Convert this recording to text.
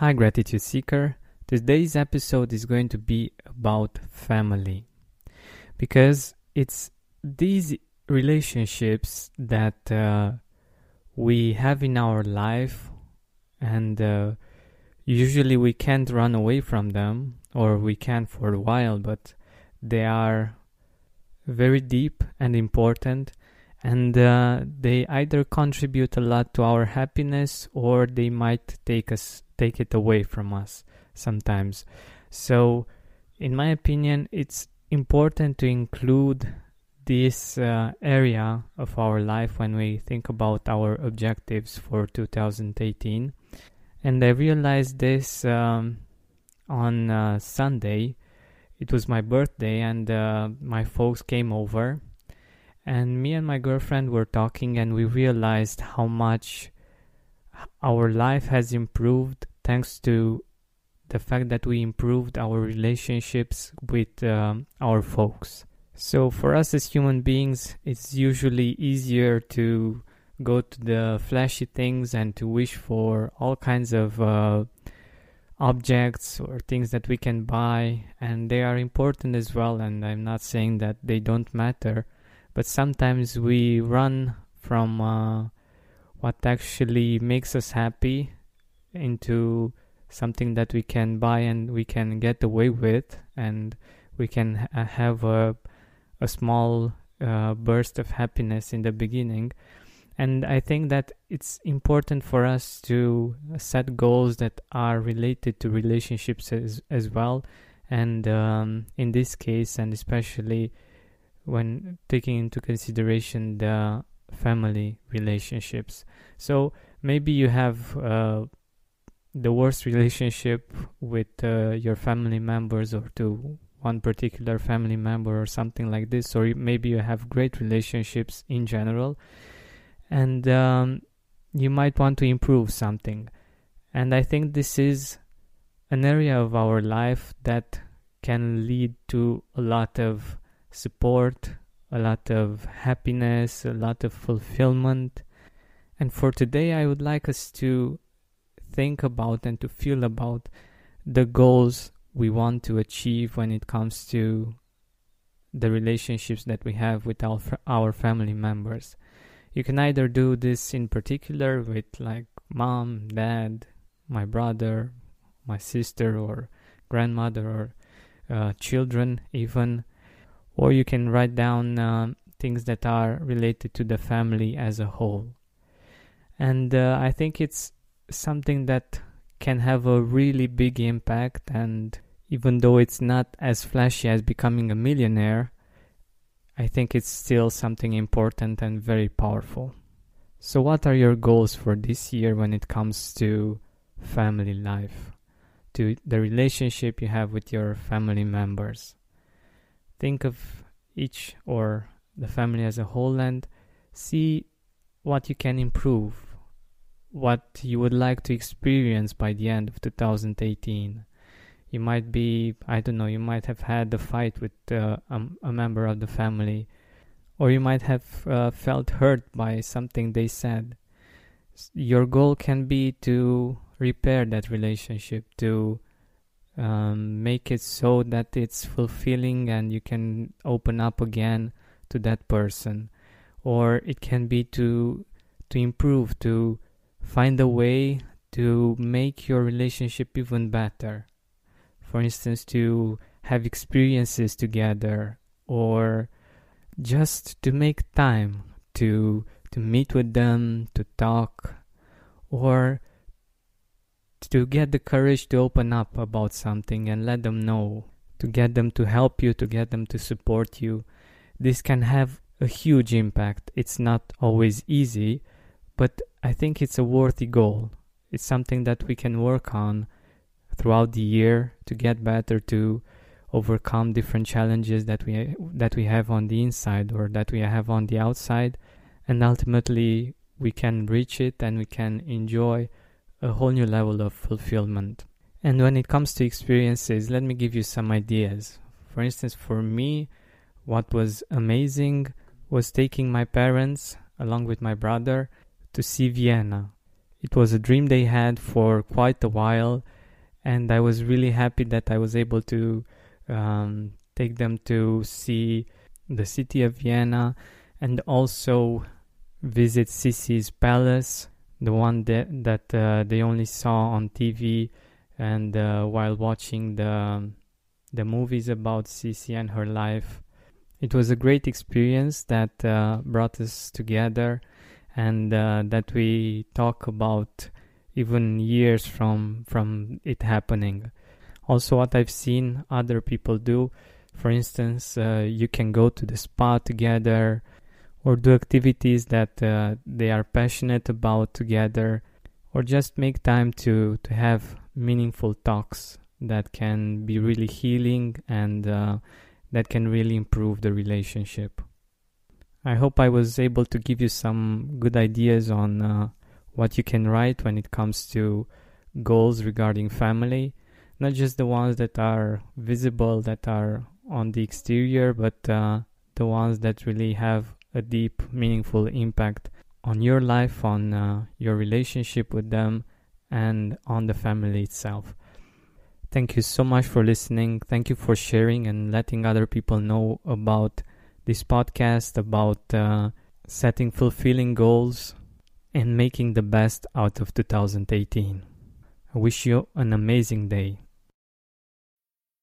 Hi, Gratitude Seeker. Today's episode is going to be about family because it's these relationships that uh, we have in our life, and uh, usually we can't run away from them, or we can for a while, but they are very deep and important and uh, they either contribute a lot to our happiness or they might take us take it away from us sometimes. So in my opinion it's important to include this uh, area of our life when we think about our objectives for 2018 and i realized this um, on uh, sunday. It was my birthday and uh, my folks came over. And me and my girlfriend were talking and we realized how much our life has improved thanks to the fact that we improved our relationships with um, our folks. So for us as human beings it's usually easier to go to the flashy things and to wish for all kinds of uh, objects or things that we can buy and they are important as well and i'm not saying that they don't matter but sometimes we run from uh, what actually makes us happy into something that we can buy and we can get away with and we can ha- have a, a small uh, burst of happiness in the beginning. And i think that it's important for us to set goals that are related to relationships as, as well. And um, in this case and especially when taking into consideration the family relationships. So maybe you have uh, the worst relationship with uh, your family members or to one particular family member or something like this, or maybe you have great relationships in general, and um, you might want to improve something. And I think this is an area of our life that can lead to a lot of support, a lot of happiness, a lot of fulfillment. And for today, I would like us to think about and to feel about the goals we want to achieve when it comes to the relationships that we have with our, our family members. You can either do this in particular with like mom, dad, my brother, my sister, or grandmother, or uh, children, even or you can write down uh, things that are related to the family as a whole. And uh, I think it's something that can have a really big impact. And even though it's not as flashy as becoming a millionaire, I think it's still something important and very powerful. So, what are your goals for this year when it comes to family life, to the relationship you have with your family members? Think of each or the family as a whole and see what you can improve, what you would like to experience by the end of 2018. You might be, I don't know, you might have had a fight with uh, a, a, member of the family, or you might have uh, felt hurt by something they said. Your goal can be to repair that relationship, to um, make it so that it's fulfilling and you can open up again to that person. Or it can be to to improve to find a way to make your relationship even better. For instance to have experiences together or just to make time to to meet with them to talk. Or to get the courage to open up about something and let them know, to get them to help you, to get them to support you. This can have a huge impact. It's not always easy, but I think it's a worthy goal. It's something that we can work on throughout the year to get better to overcome different challenges that we that we have on the inside or that we have on the outside and ultimately we can reach it and we can enjoy a whole new level of fulfillment. And when it comes to experiences, let me give you some ideas. For instance, for me, what was amazing was taking my parents along with my brother to see Vienna. it was a dream they had for quite a while, and I was really happy that I was able to um, take them to see the city of Vienna and also visit Sisi's palace, the one that that uh, they only saw on TV, and uh, while watching the the movies about Sisi and her life. It was a great experience that uh, brought us together and uh, that we talk about even years from from it happening. Also, what I've seen other people do, for instance, uh, you can go to the spa together or do activities that uh, they are passionate about together, or just make time to to have meaningful talks that can be really healing and uh, that can really improve the relationship. I hope I was able to give you some good ideas on uh, what you can write when it comes to goals regarding family, not just the ones that are visible, that are on the exterior, but uh, the ones that really have a deep, meaningful impact on your life, on uh, your relationship with them, and on the family itself. Thank you so much for listening. Thank you for sharing and letting other people know about this podcast, about uh, setting fulfilling goals and making the best out of 2018. I wish you an amazing day.